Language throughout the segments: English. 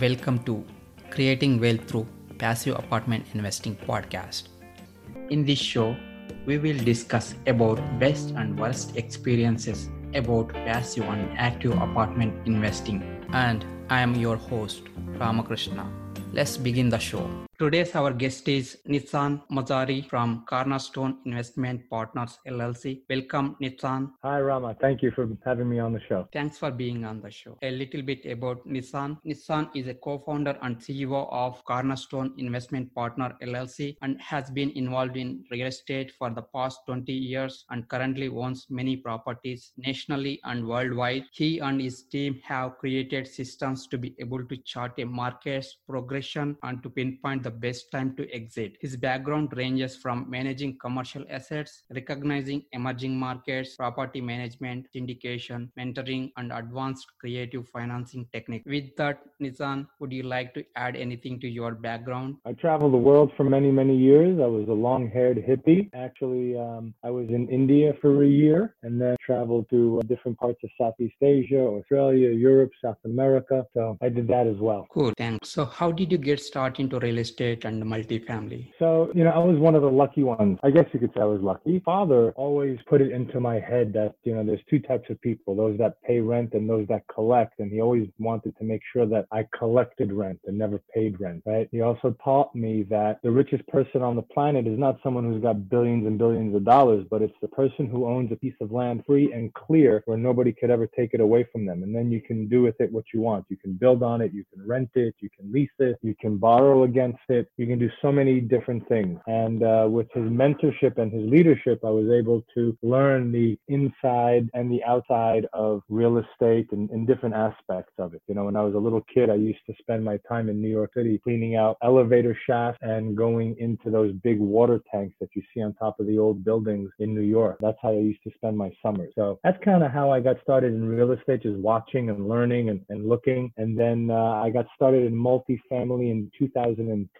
Welcome to Creating Wealth Through Passive Apartment Investing podcast. In this show, we will discuss about best and worst experiences about passive and active apartment investing. And I am your host, Ramakrishna. Let's begin the show. Today's our guest is Nizan Mazari from Cornerstone Investment Partners LLC. Welcome, Nizan. Hi, Rama. Thank you for having me on the show. Thanks for being on the show. A little bit about Nizan. Nizan is a co-founder and CEO of Cornerstone Investment Partner LLC and has been involved in real estate for the past 20 years and currently owns many properties nationally and worldwide. He and his team have created systems to be able to chart a market's progression and to pinpoint the best time to exit. His background ranges from managing commercial assets, recognizing emerging markets, property management, syndication, mentoring, and advanced creative financing techniques. With that, Nizan, would you like to add anything to your background? I traveled the world for many, many years. I was a long haired hippie. Actually, um, I was in India for a year and then traveled to uh, different parts of Southeast Asia, Australia, Europe, South America. So I did that as well. Cool, thanks. So, how did you get started into real estate? Estate and multifamily? So, you know, I was one of the lucky ones. I guess you could say I was lucky. Father always put it into my head that, you know, there's two types of people, those that pay rent and those that collect. And he always wanted to make sure that I collected rent and never paid rent, right? He also taught me that the richest person on the planet is not someone who's got billions and billions of dollars, but it's the person who owns a piece of land free and clear where nobody could ever take it away from them. And then you can do with it what you want. You can build on it, you can rent it, you can lease it, you can borrow against it. You can do so many different things. And uh, with his mentorship and his leadership, I was able to learn the inside and the outside of real estate and, and different aspects of it. You know, when I was a little kid, I used to spend my time in New York City cleaning out elevator shafts and going into those big water tanks that you see on top of the old buildings in New York. That's how I used to spend my summers. So that's kind of how I got started in real estate, just watching and learning and, and looking. And then uh, I got started in multifamily in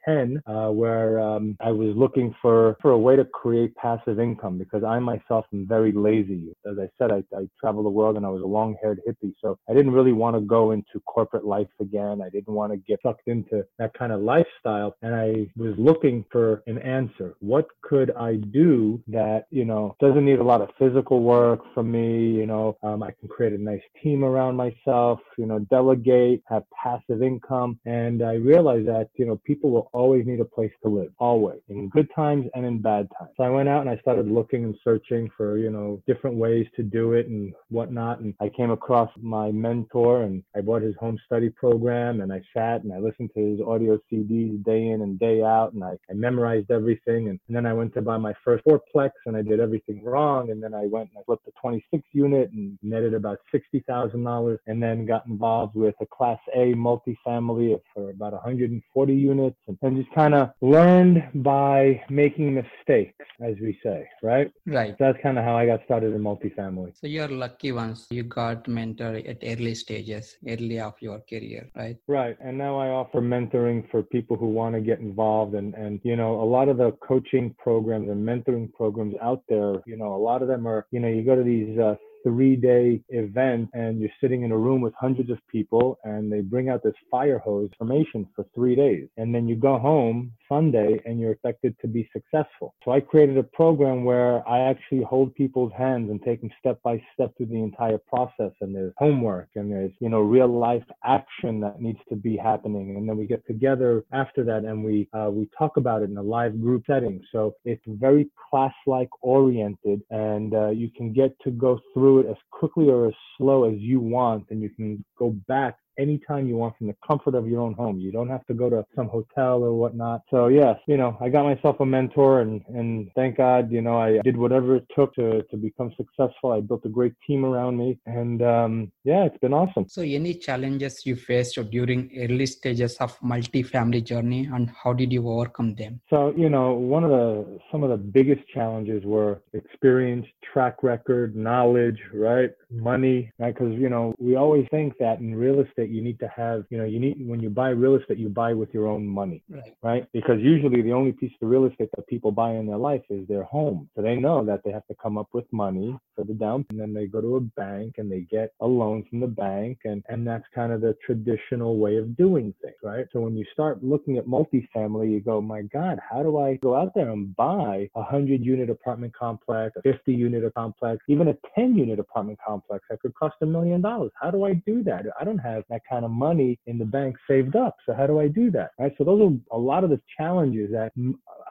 2010 uh, where um, I was looking for, for a way to create passive income because I myself am very lazy. As I said, I, I travel the world and I was a long haired hippie. So I didn't really want to go into corporate life again. I didn't want to get sucked into that kind of lifestyle. And I was looking for an answer. What could I do that, you know, doesn't need a lot of physical work from me? You know, um, I can create a nice team around myself, you know, delegate, have passive income. And I realized that, you know, people will always always need a place to live, always, in mm-hmm. good times and in bad times. So I went out and I started looking and searching for, you know, different ways to do it and whatnot. And I came across my mentor and I bought his home study program and I sat and I listened to his audio CDs day in and day out and I, I memorized everything. And, and then I went to buy my first fourplex and I did everything wrong. And then I went and I flipped a 26 unit and netted about $60,000 and then got involved with a class A multifamily for about 140 units and, and just kind of learned by making mistakes, as we say, right? Right. So that's kind of how I got started in multifamily. So you're lucky ones. You got mentor at early stages, early of your career, right? Right. And now I offer mentoring for people who want to get involved. And, and, you know, a lot of the coaching programs and mentoring programs out there, you know, a lot of them are, you know, you go to these uh, three day event and you're sitting in a room with hundreds of people and they bring out this fire hose formation for three days. And then you go home Sunday and you're expected to be successful. So I created a program where I actually hold people's hands and take them step by step through the entire process. And there's homework and there's, you know, real life action that needs to be happening. And then we get together after that and we, uh, we talk about it in a live group setting. So it's very class like oriented and uh, you can get to go through it as quickly or as slow as you want, and you can go back anytime you want from the comfort of your own home. You don't have to go to some hotel or whatnot. So yes, you know, I got myself a mentor and, and thank God, you know, I did whatever it took to, to become successful. I built a great team around me and um, yeah, it's been awesome. So any challenges you faced during early stages of multi-family journey and how did you overcome them? So, you know, one of the, some of the biggest challenges were experience, track record, knowledge, right? Money, right? Cause, you know, we always think that in real estate, you need to have, you know, you need when you buy real estate, you buy with your own money, Right. right? Because usually the only piece of real estate that people buy in their life is their home. So they know that they have to come up with money for the down, and then they go to a bank and they get a loan from the bank, and and that's kind of the traditional way of doing things, right? So when you start looking at multifamily, you go, my God, how do I go out there and buy a hundred unit apartment complex, a 50 unit complex, even a 10 unit apartment complex that could cost a million dollars? How do I do that? I don't have that kind of money in the bank saved up. So how do I do that? Right. So those are a lot of the challenges that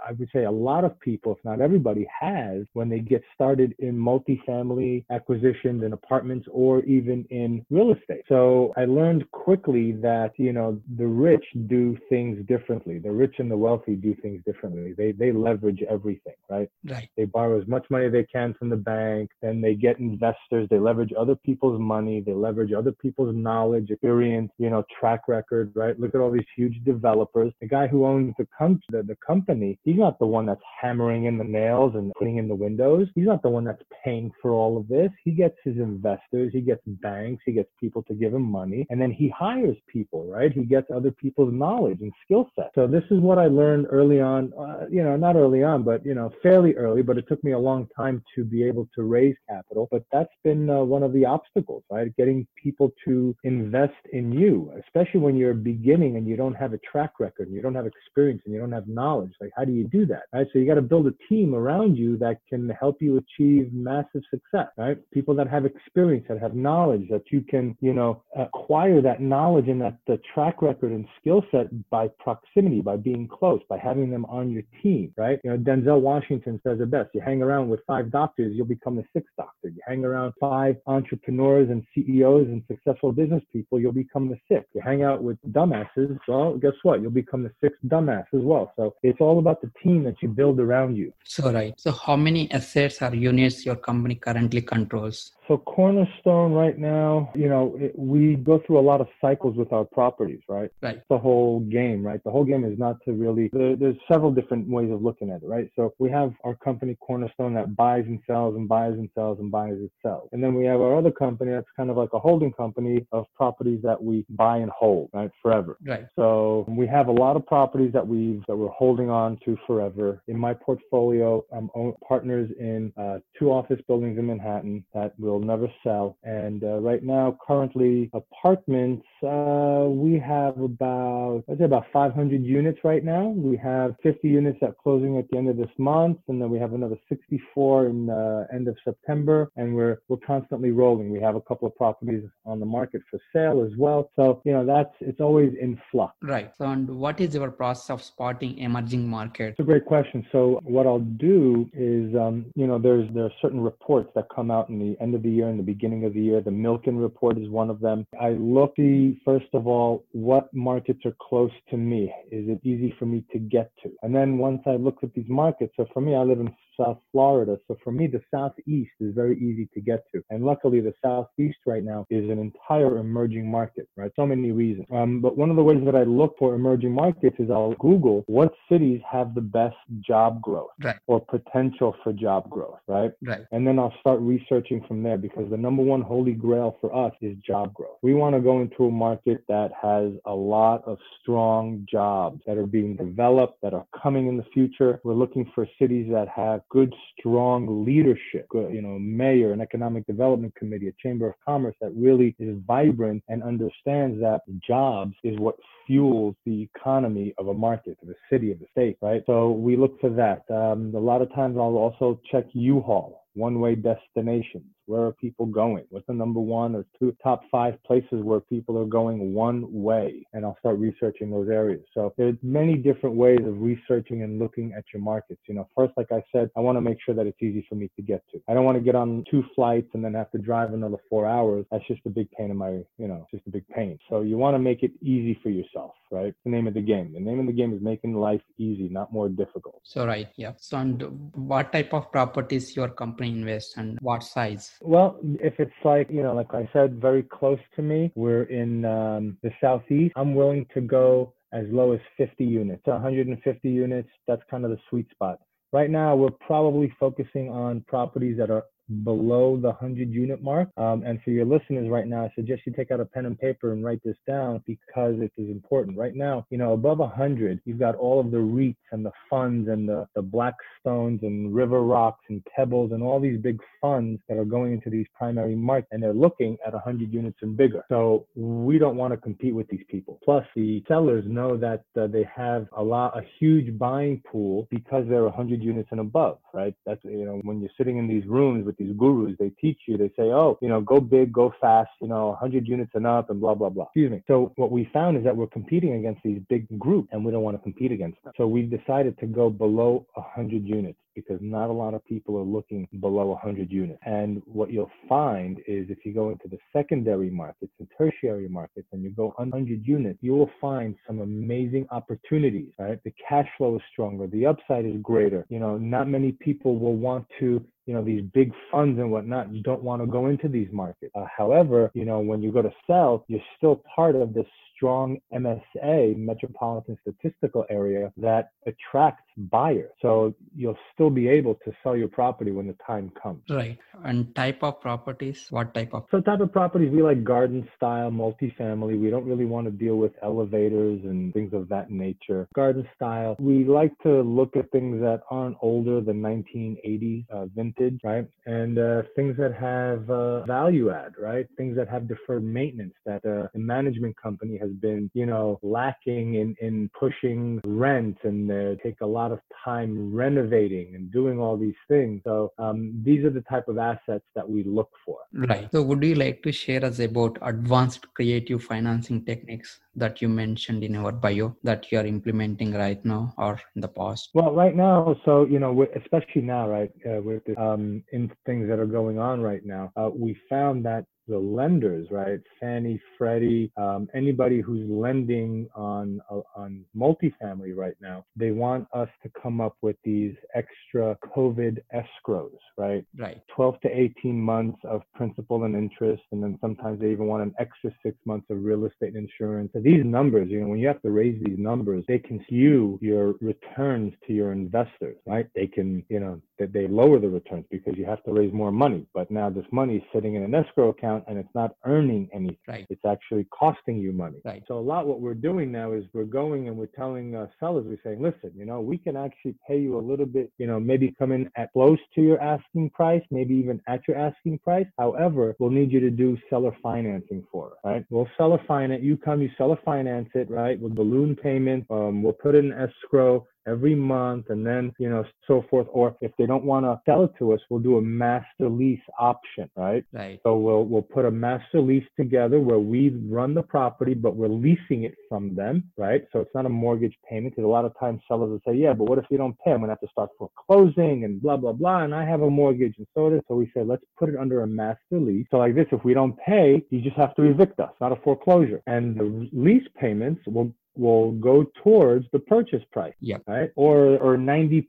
I would say a lot of people, if not everybody, has when they get started in multifamily acquisitions and apartments or even in real estate. So I learned quickly that, you know, the rich do things differently. The rich and the wealthy do things differently. They, they leverage everything, right? Right. They borrow as much money they can from the bank. Then they get investors. They leverage other people's money. They leverage other people's knowledge, experience, you know, track record, right? Look at all these huge developers. The guy who owns the, com- the, the company, he's not the one that's hammering in the nails and putting in the windows. He's not the one that's paying for all of this. He gets his investors. He gets banks. He gets people to give him money. And then he hires people, right? He gets other people's knowledge and skill set. So this is what I learned early on, uh, you know, not early on, but, you know, fairly early, but it took me a long time to be able to raise capital. But that's been uh, one of the obstacles, right? Getting people to invest in you, especially when you're beginning and you don't have a track record and you don't have experience and you don't have knowledge. Like, how do you do that, right? So you got to build a team around you that can help you achieve massive success, right? People that have experience, that have knowledge, that you can, you know, acquire that knowledge and that the track record and skill set by proximity, by being close, by having them on your team, right? You know, Denzel Washington says it best. You hang around with five doctors, you'll become the sixth doctor. You hang around five entrepreneurs and CEOs and successful business people, you'll become the sixth. You hang out with dumbasses, well, guess what? You'll become the sixth dumbass as well. So it's all about the team that you build around you. So right. So how many assets or units your company currently controls? So Cornerstone right now, you know, it, we go through a lot of cycles with our properties, right? Right. The whole game, right? The whole game is not to really. There, there's several different ways of looking at it, right? So we have our company Cornerstone that buys and sells and buys and sells and buys and sells, and then we have our other company that's kind of like a holding company of properties that we buy and hold, right, forever. Right. So we have a lot of properties that we've that we're holding on to forever. In my portfolio, I'm own, partners in uh, two office buildings in Manhattan that will never sell. And uh, right now, currently, apartments, uh, we have about, I'd say about 500 units right now. We have 50 units that closing at the end of this month, and then we have another 64 in the end of September. And we're we're constantly rolling. We have a couple of properties on the market for sale as well. So you know that's it's always in flux. Right. So and what is your process of spotting emerging markets? It's a great question. So what I'll do is, um, you know, there's there are certain reports that come out in the end of the year and the beginning of the year. The Milken report is one of them. I look see first of all what markets are close to me. Is it easy for me to get to? And then once I look at these markets, so for me, I live in South Florida. So for me, the Southeast is very easy to get to. And luckily, the Southeast right now is an entire emerging market, right? So many reasons. Um, but one of the ways that I look for emerging markets is I'll Google what cities have the best job growth right. or potential for job growth, right? Right. And then I'll start researching from there because the number one holy grail for us is job growth. We want to go into a market that has a lot of strong jobs that are being developed, that are coming in the future. We're looking for cities that have good, strong leadership, good, you know, mayor, an economic development committee, a chamber of commerce that really is vibrant and understands that jobs is what fuels the economy of a market, of a city, of a state, right? So we look for that. Um, a lot of times I'll also check U-Haul one-way destinations. Where are people going? What's the number one or two top five places where people are going one way? And I'll start researching those areas. So there's many different ways of researching and looking at your markets. You know, first, like I said, I want to make sure that it's easy for me to get to. I don't want to get on two flights and then have to drive another four hours. That's just a big pain in my, you know, just a big pain. So you want to make it easy for yourself, right? The name of the game. The name of the game is making life easy, not more difficult. So right, yeah. So and what type of properties your company invests and what size? Well, if it's like, you know, like I said, very close to me, we're in um, the southeast, I'm willing to go as low as 50 units. 150 units, that's kind of the sweet spot. Right now, we're probably focusing on properties that are below the 100 unit mark. Um, and for your listeners right now, I suggest you take out a pen and paper and write this down because it is important. Right now, you know, above 100, you've got all of the REITs and the funds and the, the Blackstones and River Rocks and Pebbles and all these big funds that are going into these primary markets and they're looking at 100 units and bigger. So we don't want to compete with these people. Plus, the sellers know that uh, they have a lot, a huge buying pool because they're 100 units and above, right? That's, you know, when you're sitting in these rooms with these gurus, they teach you, they say, oh, you know, go big, go fast, you know, 100 units and up and blah, blah, blah. Excuse me. So what we found is that we're competing against these big groups and we don't want to compete against them. So we decided to go below 100 units because not a lot of people are looking below 100 units. And what you'll find is if you go into the secondary markets and tertiary markets and you go 100 units, you will find some amazing opportunities, right? The cash flow is stronger, the upside is greater. You know, not many people will want to you know these big funds and whatnot you don't want to go into these markets uh, however you know when you go to sell you're still part of this strong MSA, metropolitan statistical area, that attracts buyers. So you'll still be able to sell your property when the time comes. Right. And type of properties, what type of? So type of properties, we like garden style, multifamily. We don't really want to deal with elevators and things of that nature. Garden style, we like to look at things that aren't older than 1980s uh, vintage, right? And uh, things that have uh, value add, right? Things that have deferred maintenance that uh, the management company has been, you know, lacking in, in pushing rent and uh, take a lot of time renovating and doing all these things. So um, these are the type of assets that we look for. Right. So would you like to share us about advanced creative financing techniques that you mentioned in our bio that you are implementing right now or in the past? Well, right now, so you know, especially now, right, uh, with the, um, in things that are going on right now, uh, we found that the lenders, right? Fannie, Freddie, um, anybody who's lending on uh, on multifamily right now, they want us to come up with these extra COVID escrows, right? Right. 12 to 18 months of principal and interest, and then sometimes they even want an extra six months of real estate insurance. So these numbers, you know, when you have to raise these numbers, they can skew your returns to your investors, right? They can, you know, that they lower the returns because you have to raise more money. But now this money is sitting in an escrow account and it's not earning anything. Right. It's actually costing you money. Right. So a lot what we're doing now is we're going and we're telling uh, sellers, we're saying, listen, you know, we can actually pay you a little bit, you know, maybe come in at close to your asking price, maybe even at your asking price. However, we'll need you to do seller financing for us, right? We'll seller finance. You come, you seller finance it, right? With balloon payment. Um, we'll put it in escrow every month and then, you know, so forth. Or if they don't want to sell it to us, we'll do a master lease option, right? Right. So we'll, we'll put a master lease together where we run the property, but we're leasing it from them, right? So it's not a mortgage payment because a lot of times sellers will say, yeah, but what if you don't pay? I'm to have to start foreclosing and blah, blah, blah. And I have a mortgage and so is. So we say, let's put it under a master lease. So like this, if we don't pay, you just have to evict us, not a foreclosure. And the lease payments will will go towards the purchase price. Yeah. Right. Or or 90%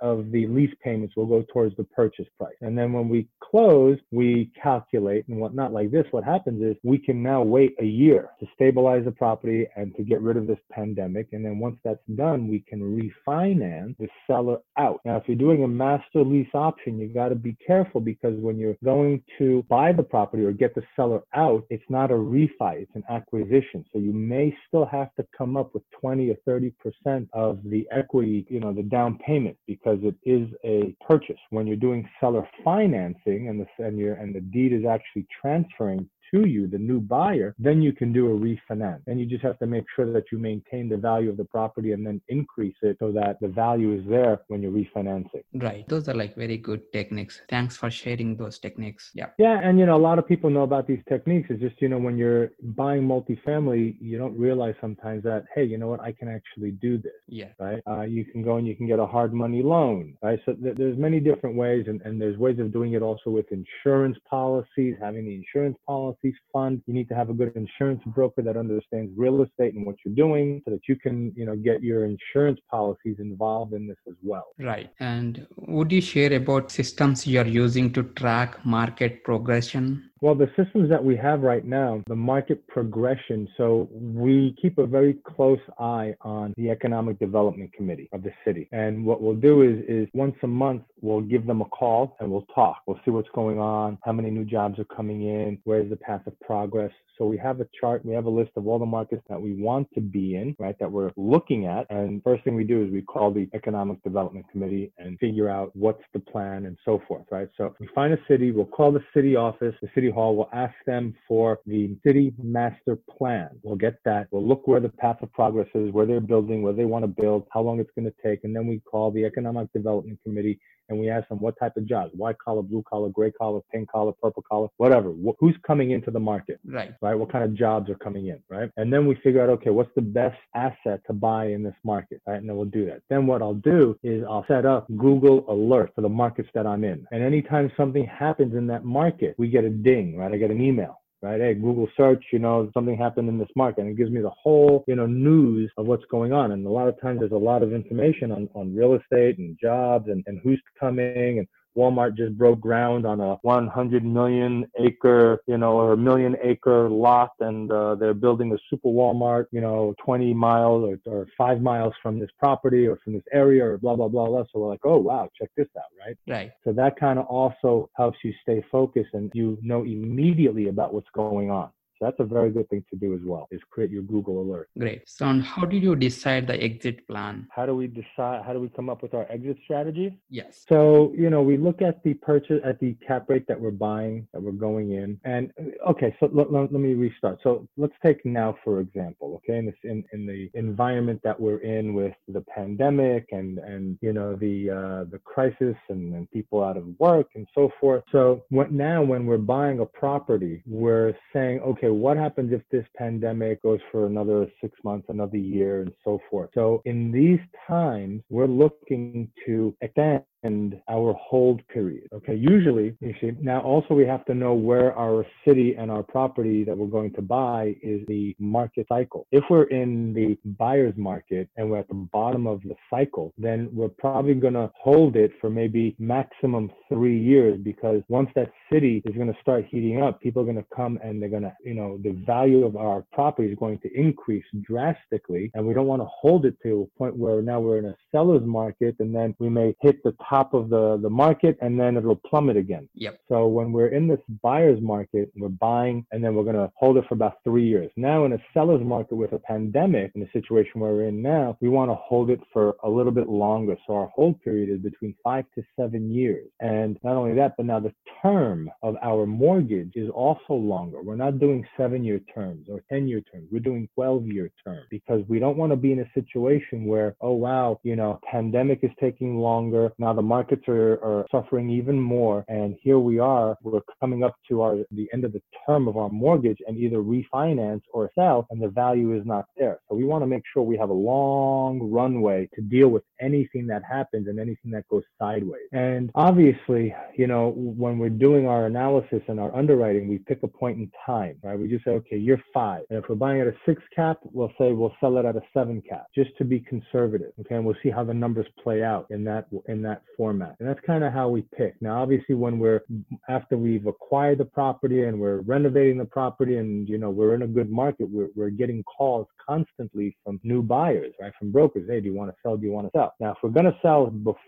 of the lease payments will go towards the purchase price. And then when we close, we calculate and whatnot like this. What happens is we can now wait a year to stabilize the property and to get rid of this pandemic. And then once that's done, we can refinance the seller out. Now, if you're doing a master lease option, you've got to be careful because when you're going to buy the property or get the seller out, it's not a refi, it's an acquisition. So you may still have to come up with 20 or 30 percent of the equity, you know, the down payment because it is a purchase. When you're doing seller financing and the and your and the deed is actually transferring to you, the new buyer, then you can do a refinance. And you just have to make sure that you maintain the value of the property and then increase it so that the value is there when you're refinancing. Right. Those are like very good techniques. Thanks for sharing those techniques. Yeah. Yeah. And, you know, a lot of people know about these techniques. It's just, you know, when you're buying multifamily, you don't realize sometimes that, hey, you know what, I can actually do this. Yeah. Right. Uh, you can go and you can get a hard money loan. Right. So th- there's many different ways and, and there's ways of doing it also with insurance policies, having the insurance policy fund. You need to have a good insurance broker that understands real estate and what you're doing so that you can, you know, get your insurance policies involved in this as well. Right. And would you share about systems you are using to track market progression Well, the systems that we have right now, the market progression. So we keep a very close eye on the economic development committee of the city. And what we'll do is, is once a month, we'll give them a call and we'll talk. We'll see what's going on, how many new jobs are coming in, where's the path of progress. So we have a chart, we have a list of all the markets that we want to be in, right, that we're looking at. And first thing we do is we call the Economic Development Committee and figure out what's the plan and so forth, right? So we find a city, we'll call the city office, the city hall, we'll ask them for the city master plan. We'll get that. We'll look where the path of progress is, where they're building, where they want to build, how long it's going to take. And then we call the Economic Development Committee and we ask them what type of jobs? White collar blue collar gray collar pink collar purple collar whatever. Wh- who's coming into the market? Right. right? What kind of jobs are coming in right? And then we figure out okay what's the best asset to buy in this market right? And then we'll do that. Then what i'll do is i'll set up google alert for the markets that i'm in. And anytime something happens in that market we get a ding right? I get an email right? Hey, Google search, you know, something happened in this market and it gives me the whole, you know, news of what's going on. And a lot of times there's a lot of information on, on real estate and jobs and, and who's coming and Walmart just broke ground on a 100 million acre, you know, or a million acre lot, and uh, they're building a super Walmart, you know, 20 miles or, or five miles from this property or from this area or blah, blah, blah, blah. So we're like, oh, wow, check this out, right? Right. So that kind of also helps you stay focused and you know immediately about what's going on. So that's a very good thing to do as well, is create your Google alert. Great. So and how did you decide the exit plan? How do we decide, how do we come up with our exit strategy? Yes. So, you know, we look at the purchase, at the cap rate that we're buying, that we're going in. And okay, so let, let, let me restart. So let's take now, for example, okay, in this, in, in the environment that we're in with the pandemic and, and, you know, the, uh, the crisis and, and people out of work and so forth. So what now when we're buying a property, we're saying, okay, what happens if this pandemic goes for another six months, another year and so forth. So in these times, we're looking to extend and our hold period. Okay, usually you see now also we have to know where our city and our property that we're going to buy is the market cycle. If we're in the buyer's market and we're at the bottom of the cycle, then we're probably going to hold it for maybe maximum three years because once that city is going to start heating up, people are going to come and they're going to, you know, the value of our property is going to increase drastically, and we don't want to hold it to a point where now we're in a seller's market and then we may hit the top of the, the market and then it'll plummet again. Yep. So when we're in this buyer's market, we're buying and then we're going to hold it for about three years. Now in a seller's market with a pandemic, in the situation where we're in now, we want to hold it for a little bit longer. So our hold period is between five to seven years. And not only that, but now the term of our mortgage is also longer. We're not doing seven year terms or 10 year terms. We're doing 12 year terms because we don't want to be in a situation where, oh, wow, you know, pandemic is taking longer. Now the markets are, are suffering even more. And here we are, we're coming up to our, the end of the term of our mortgage and either refinance or sell and the value is not there. So we want to make sure we have a long runway to deal with anything that happens and anything that goes sideways. And obviously, you know, when we're doing our analysis and our underwriting, we pick a point in time, right? We just say, okay, you're five. And if we're buying at a six cap, we'll say we'll sell it at a seven cap just to be conservative. Okay. And we'll see how the numbers play out in that, in that format. And that's kind of how we pick. Now, obviously, when we're, after we've acquired the property and we're renovating the property and, you know, we're in a good market, we're, we're getting calls constantly from new buyers, right? From brokers. Hey, do you want to sell? Do you want to sell? Now, if we're going to sell before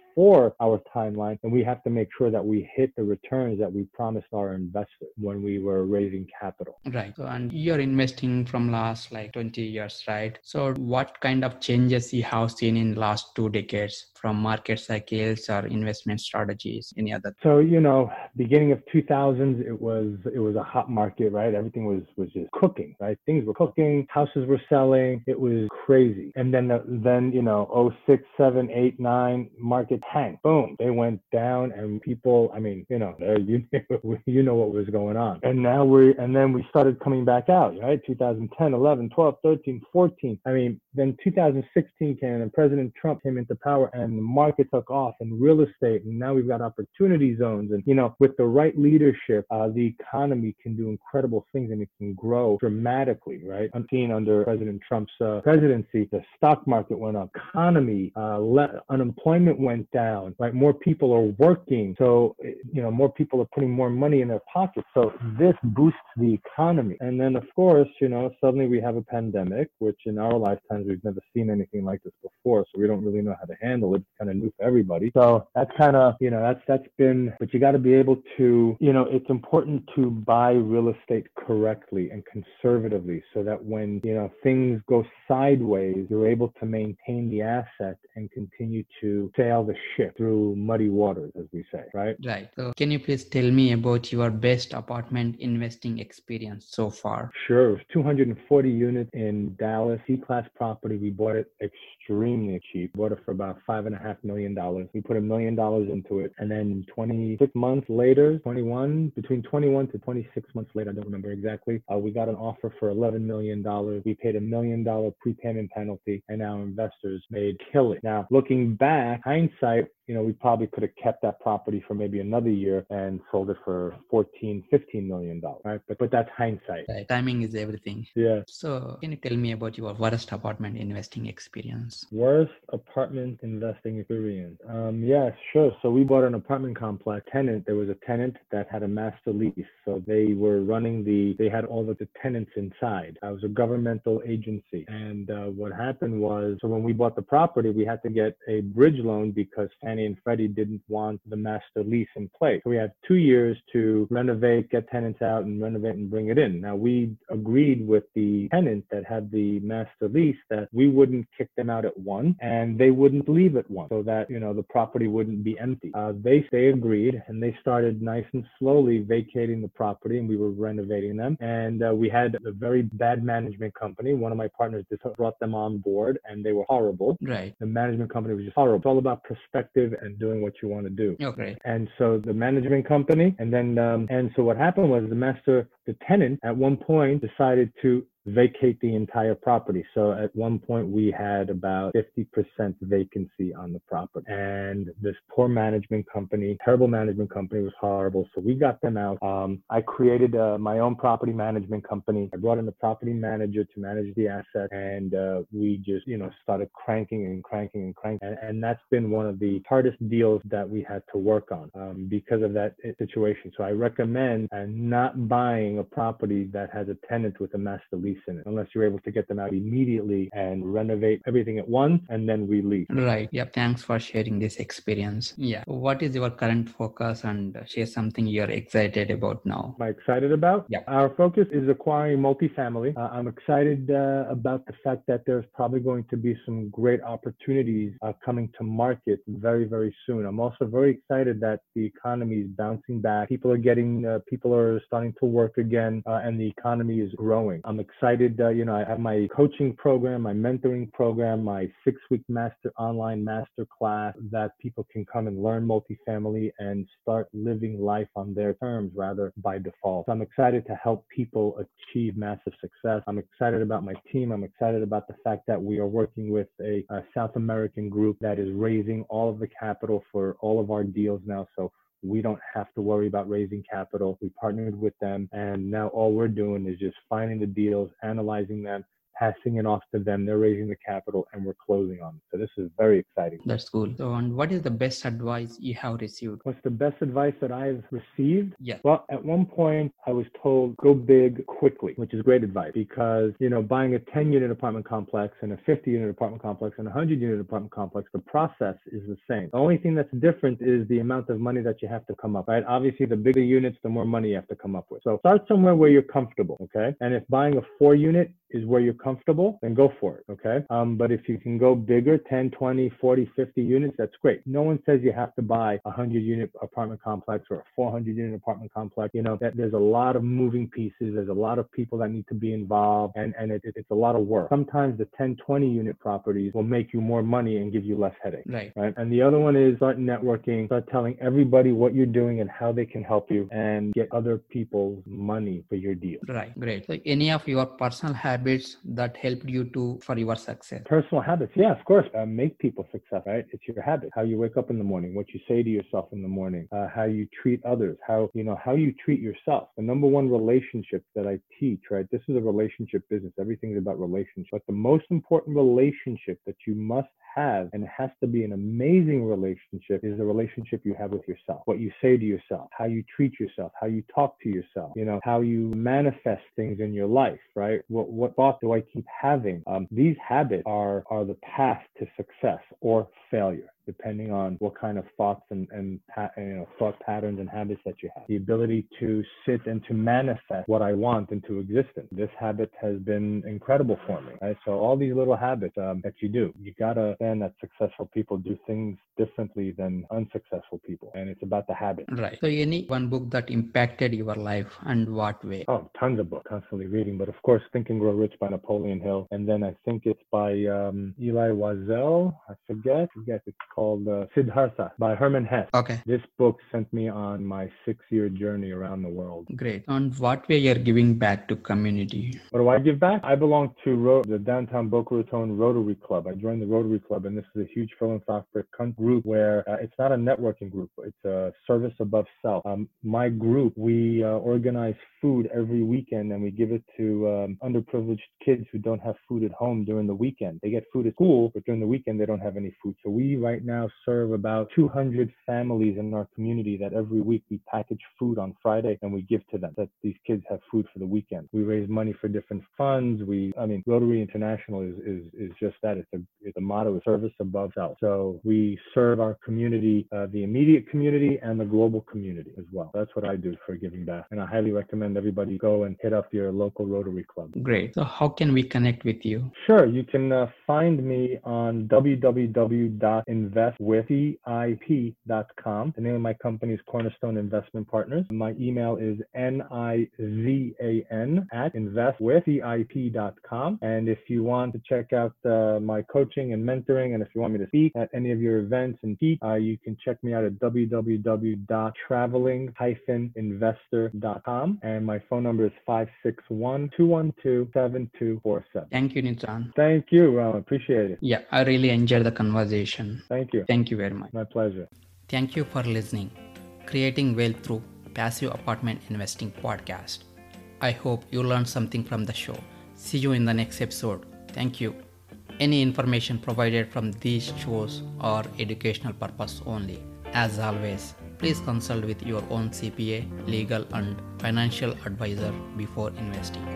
our timeline, and we have to make sure that we hit the returns that we promised our investors when we were raising capital. Right. So, and you're investing from last like 20 years, right? So, what kind of changes you have seen in last two decades from market cycles or investment strategies? Any other? So, you know, beginning of 2000s, it was it was a hot market, right? Everything was was just cooking, right? Things were cooking, houses were selling, it was crazy. And then the, then you know, 06, 7, 8, 9, market tanked. Boom, they went down, and people, I mean, you know, you you know what was going on. And now we and then we started coming back out, right? 2010, 11, 12, 13, 14. I mean, then 2016 came, and President Trump came into power, and the market took off, and real estate, and now we've got opportunity zones, and you know, with the right leadership, uh, the economy can do incredible things, and it can grow dramatically, right? I'm seeing under President Trump's uh, presidency, the stock market went up, economy, uh, le- unemployment went down, right? More people are working. So, you know, more people are putting more money in their pockets. So mm-hmm. this boosts the economy. And then, of course, you know, suddenly we have a pandemic, which in our lifetimes we've never seen anything like this before. So we don't really know how to handle it. It's kind of new for everybody. So that's kind of, you know, that's, that's been, but you got to be able to, you know, it's important to buy real estate correctly and conservatively so that when, you know, things go sideways, you're able to maintain the asset and continue to sail the ship through muddy waters, as we say, right? Right. So can you please tell me about your best apartment investing experience so far? Sure. 240 units in Dallas, C-class property. We bought it extremely cheap. Bought it for about five and a half million dollars. We put a million dollars into it, and then 26 months later, 21 between 21 to 26 months later, I don't remember exactly. Uh, we got an offer for 11 million dollars. We paid a million dollar prepayment penalty, and our investors made kill it. Now, looking back, hindsight, you know, we probably could have kept that property for maybe another year and sold it for 14, 15 million dollars, right? But but that's hindsight. Right. Timing is everything. Yeah. So can you tell me about your worst apartment investing experience? Worst apartment investing experience. Um, yeah, sure. So we bought an apartment complex. Tenant, there was a tenant that had a master lease. So they were running the, they had all of the tenants inside. I was a governmental agency. And uh, what happened was, so when we bought the property, we had to get a bridge loan because Fannie and Freddie didn't want the master lease in place. So we had two years to renovate, get tenants out and renovate and bring it in. Now we agreed with the tenant that had the master lease that we wouldn't kick them out at one and they wouldn't leave at one so that, you know, the property wouldn't be empty. Uh, they, they agreed and they started nice and slowly vacating the property and we were renovating them. And uh, we had a very bad management company. One of my partners just brought them on board and they were horrible. Right. The management company was just horrible. It's all about perspective and doing what you want to do. Okay. And so the management company, and then, um, and so what happened was the master, the tenant at one point decided to vacate the entire property. So at one point we had about 50% vacancy on the property. And this poor management company, terrible management company was horrible. So we got them out. Um, I created uh, my own property management company. I brought in a property manager to manage the asset and uh, we just, you know, started cranking and cranking and cranking. And, and, that's been one of the hardest deals that we had to work on um, because of that situation. So I recommend uh, not buying a property that has a tenant with a master lease in it unless you're able to get them out immediately and renovate everything at once and then release. Right. Yeah. Thanks for sharing this experience. Yeah. What is your current focus and share something you're excited about now? Am I excited about? Yeah. Our focus is acquiring multifamily. Uh, I'm excited uh, about the fact that there's probably going to be some great opportunities uh, coming to market very, very soon. I'm also very excited that the economy is bouncing back. People are getting, uh, people are starting to work again, uh, and the economy is growing. I'm excited. Uh, you know, I have my coaching program, my mentoring program, my six-week master online master class that people can come and learn multifamily and start living life on their terms rather by default. So I'm excited to help people achieve massive success. I'm excited about my team. I'm excited about the fact that we are working with a, a South American group that is raising all of the capital for all of our deals now. So we don't have to worry about raising capital. We partnered with them, and now all we're doing is just finding the deals, analyzing them, passing it off to them. They're raising the capital and we're closing on it. So this is very exciting. That's cool. So, and what is the best advice you have received? What's the best advice that I've received? Yeah. Well, at one point I was told go big quickly, which is great advice because, you know, buying a 10 unit apartment complex and a 50 unit apartment complex and a 100 unit apartment complex, the process is the same. The only thing that's different is the amount of money that you have to come up, with, right? Obviously, the bigger units, the more money you have to come up with. So start somewhere where you're comfortable, okay? And if buying a four unit is where you're comfortable, then go for it. Okay. Um, but if you can go bigger, 10, 20, 40, 50 units, that's great. No one says you have to buy a 100 unit apartment complex or a 400 unit apartment complex. You know, that there's a lot of moving pieces. There's a lot of people that need to be involved and, and it, it, it's a lot of work. Sometimes the 10, 20 unit properties will make you more money and give you less headache. Right. Right. And the other one is start networking, start telling everybody what you're doing and how they can help you and get other people's money for your deal. Right. Great. So any of your personal habits habits that helped you to for your success? Personal habits, yeah, of course. Uh, make people success, right? It's your habit. How you wake up in the morning, what you say to yourself in the morning, uh, how you treat others, how you know how you treat yourself. The number one relationship that I teach, right? This is a relationship business. Everything's about relationships. But the most important relationship that you must have, and it has to be an amazing relationship, is the relationship you have with yourself. What you say to yourself, how you treat yourself, how you talk to yourself, you know, how you manifest things in your life, right? What what thought do I keep having? Um, these habits are are the path to success or failure depending on what kind of thoughts and, and you know, thought patterns and habits that you have. The ability to sit and to manifest what I want into existence. This habit has been incredible for me. Right? So all these little habits um, that you do, you gotta understand that successful people do things differently than unsuccessful people, and it's about the habit. Right. So any one book that impacted your life and what way? Oh, tons of books. Constantly reading, but of course, Think and Grow Rich by Napoleon Hill, and then I think it's by um, Elie Wiesel. I forget. I forget. It's called uh, Siddhartha by Hermann Hesse. Okay. This book sent me on my six-year journey around the world. Great. And what way you're giving back to community? What do I give back? I belong to Ro- the downtown Boca Raton Rotary Club. I joined the Rotary Club, and this is a huge philanthropic group where uh, it's not a networking group; it's a service above self. Um, my group, we uh, organize food every weekend, and we give it to um, underprivileged kids who don't have food at home during the weekend. They get food at school, but during the weekend they don't have any food. So we right now serve about 200 families in our community that every week we package food on Friday and we give to them. That these kids have food for the weekend. We raise money for different funds. We, I mean, Rotary International is is is just that. It's a it's a motto of service above self. So we serve our community, uh, the immediate community and the global community as well. That's what I do for giving back. And I highly recommend everybody go and hit up your local Rotary Club. Great. So how can we connect with you? Sure. You can uh, find me on www.investwithcip.com. The name of my company is Cornerstone Investment Partners. My email is nizan at investwithcip.com. And if you want to check out uh, my coaching and mentoring, and if you want me to speak at any of your events and teach, uh, you can check me out at www.traveling-investor.com. And my phone number is 561-212-7247. Thank you, Nizan. Thank you, Ram. Appreciate it. Yeah, I really enjoyed the conversation. Thank you. Thank you very much. My pleasure. Thank you for listening. Creating Wealth Through Passive Apartment Investing Podcast. I hope you learned something from the show. See you in the next episode. Thank you. Any information provided from these shows are educational purpose only. As always, please consult with your own CPA, legal and financial advisor before investing.